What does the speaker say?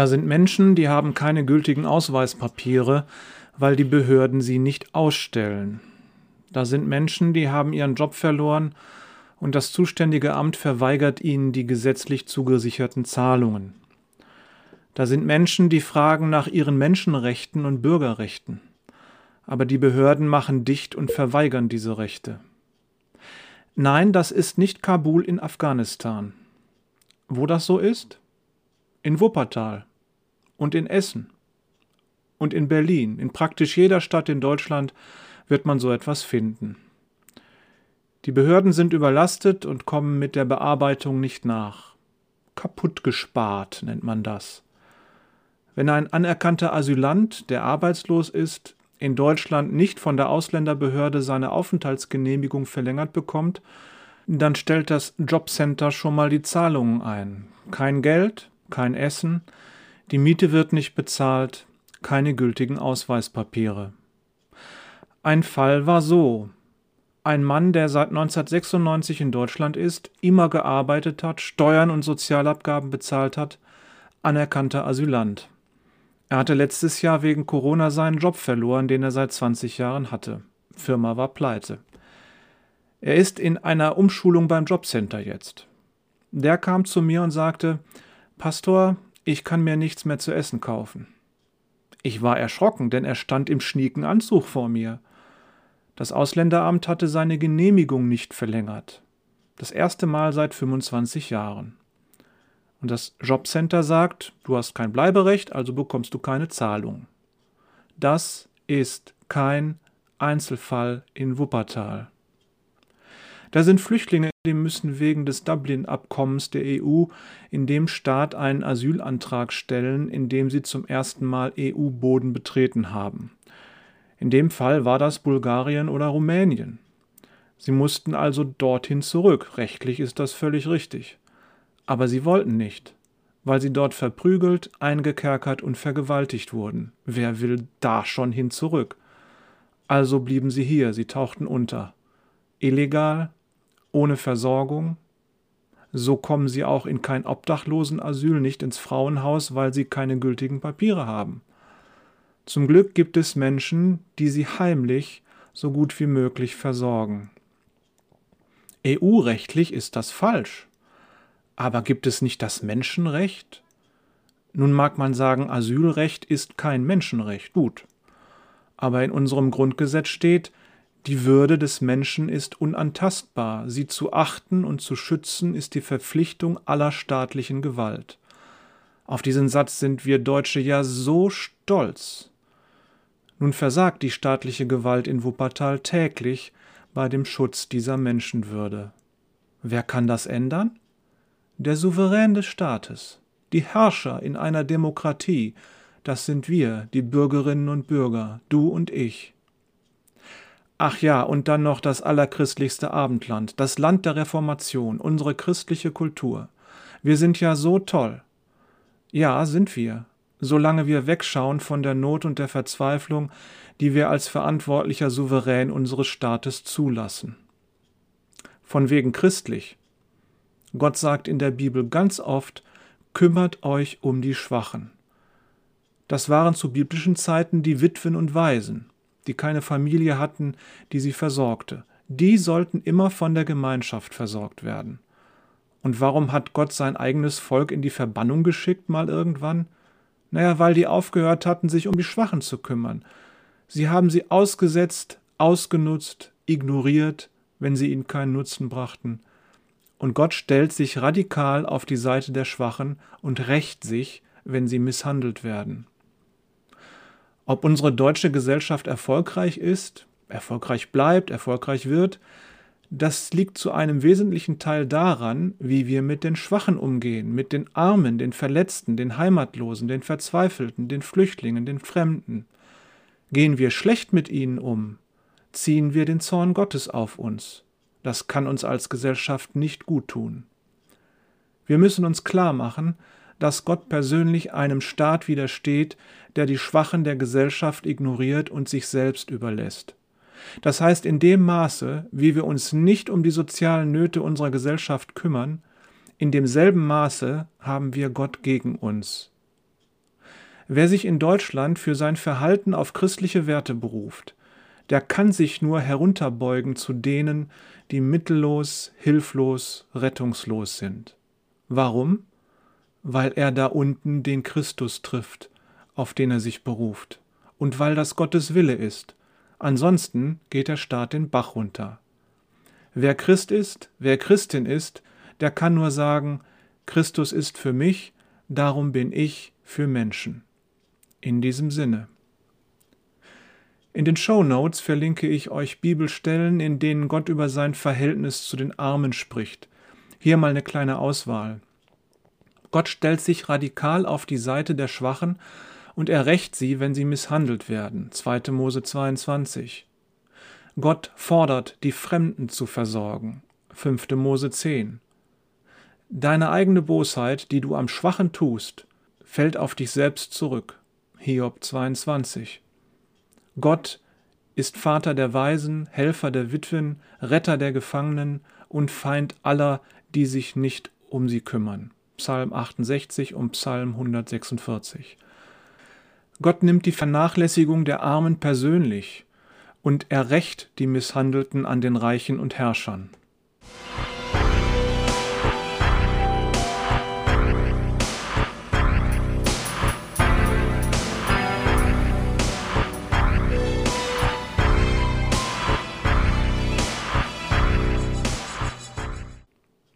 Da sind Menschen, die haben keine gültigen Ausweispapiere, weil die Behörden sie nicht ausstellen. Da sind Menschen, die haben ihren Job verloren und das zuständige Amt verweigert ihnen die gesetzlich zugesicherten Zahlungen. Da sind Menschen, die fragen nach ihren Menschenrechten und Bürgerrechten. Aber die Behörden machen dicht und verweigern diese Rechte. Nein, das ist nicht Kabul in Afghanistan. Wo das so ist? In Wuppertal und in Essen und in Berlin. In praktisch jeder Stadt in Deutschland wird man so etwas finden. Die Behörden sind überlastet und kommen mit der Bearbeitung nicht nach. Kaputt gespart nennt man das. Wenn ein anerkannter Asylant, der arbeitslos ist, in Deutschland nicht von der Ausländerbehörde seine Aufenthaltsgenehmigung verlängert bekommt, dann stellt das Jobcenter schon mal die Zahlungen ein. Kein Geld, kein Essen, die Miete wird nicht bezahlt, keine gültigen Ausweispapiere. Ein Fall war so. Ein Mann, der seit 1996 in Deutschland ist, immer gearbeitet hat, Steuern und Sozialabgaben bezahlt hat, anerkannter Asylant. Er hatte letztes Jahr wegen Corona seinen Job verloren, den er seit 20 Jahren hatte. Firma war pleite. Er ist in einer Umschulung beim Jobcenter jetzt. Der kam zu mir und sagte, Pastor, ich kann mir nichts mehr zu essen kaufen. Ich war erschrocken, denn er stand im schnieken Anzug vor mir. Das Ausländeramt hatte seine Genehmigung nicht verlängert. Das erste Mal seit 25 Jahren. Und das Jobcenter sagt, du hast kein Bleiberecht, also bekommst du keine Zahlung. Das ist kein Einzelfall in Wuppertal. Da sind Flüchtlinge, die müssen wegen des Dublin-Abkommens der EU in dem Staat einen Asylantrag stellen, in dem sie zum ersten Mal EU-Boden betreten haben. In dem Fall war das Bulgarien oder Rumänien. Sie mussten also dorthin zurück. Rechtlich ist das völlig richtig aber sie wollten nicht, weil sie dort verprügelt, eingekerkert und vergewaltigt wurden. Wer will da schon hin zurück? Also blieben sie hier, sie tauchten unter. Illegal, ohne Versorgung. So kommen sie auch in kein Obdachlosenasyl, nicht ins Frauenhaus, weil sie keine gültigen Papiere haben. Zum Glück gibt es Menschen, die sie heimlich so gut wie möglich versorgen. EU-rechtlich ist das falsch. Aber gibt es nicht das Menschenrecht? Nun mag man sagen, Asylrecht ist kein Menschenrecht. Gut. Aber in unserem Grundgesetz steht, die Würde des Menschen ist unantastbar. Sie zu achten und zu schützen ist die Verpflichtung aller staatlichen Gewalt. Auf diesen Satz sind wir Deutsche ja so stolz. Nun versagt die staatliche Gewalt in Wuppertal täglich bei dem Schutz dieser Menschenwürde. Wer kann das ändern? Der Souverän des Staates, die Herrscher in einer Demokratie, das sind wir, die Bürgerinnen und Bürger, du und ich. Ach ja, und dann noch das allerchristlichste Abendland, das Land der Reformation, unsere christliche Kultur. Wir sind ja so toll. Ja, sind wir, solange wir wegschauen von der Not und der Verzweiflung, die wir als verantwortlicher Souverän unseres Staates zulassen. Von wegen christlich. Gott sagt in der Bibel ganz oft, kümmert euch um die Schwachen. Das waren zu biblischen Zeiten die Witwen und Waisen, die keine Familie hatten, die sie versorgte. Die sollten immer von der Gemeinschaft versorgt werden. Und warum hat Gott sein eigenes Volk in die Verbannung geschickt mal irgendwann? Naja, weil die aufgehört hatten, sich um die Schwachen zu kümmern. Sie haben sie ausgesetzt, ausgenutzt, ignoriert, wenn sie ihnen keinen Nutzen brachten und Gott stellt sich radikal auf die Seite der Schwachen und rächt sich, wenn sie misshandelt werden. Ob unsere deutsche Gesellschaft erfolgreich ist, erfolgreich bleibt, erfolgreich wird, das liegt zu einem wesentlichen Teil daran, wie wir mit den Schwachen umgehen, mit den Armen, den Verletzten, den Heimatlosen, den Verzweifelten, den Flüchtlingen, den Fremden. Gehen wir schlecht mit ihnen um, ziehen wir den Zorn Gottes auf uns. Das kann uns als Gesellschaft nicht gut tun. Wir müssen uns klar machen, dass Gott persönlich einem Staat widersteht, der die Schwachen der Gesellschaft ignoriert und sich selbst überlässt. Das heißt, in dem Maße, wie wir uns nicht um die sozialen Nöte unserer Gesellschaft kümmern, in demselben Maße haben wir Gott gegen uns. Wer sich in Deutschland für sein Verhalten auf christliche Werte beruft, der kann sich nur herunterbeugen zu denen, die mittellos, hilflos, rettungslos sind. Warum? Weil er da unten den Christus trifft, auf den er sich beruft, und weil das Gottes Wille ist. Ansonsten geht der Staat den Bach runter. Wer Christ ist, wer Christin ist, der kann nur sagen, Christus ist für mich, darum bin ich für Menschen. In diesem Sinne. In den Show Notes verlinke ich euch Bibelstellen, in denen Gott über sein Verhältnis zu den Armen spricht. Hier mal eine kleine Auswahl. Gott stellt sich radikal auf die Seite der Schwachen und er rächt sie, wenn sie misshandelt werden. 2. Mose 22. Gott fordert, die Fremden zu versorgen. 5. Mose 10. Deine eigene Bosheit, die du am Schwachen tust, fällt auf dich selbst zurück. Hiob 22. Gott ist Vater der Weisen, Helfer der Witwen, Retter der Gefangenen und Feind aller, die sich nicht um sie kümmern. Psalm 68 und Psalm 146. Gott nimmt die Vernachlässigung der Armen persönlich und er rächt die Misshandelten an den Reichen und Herrschern.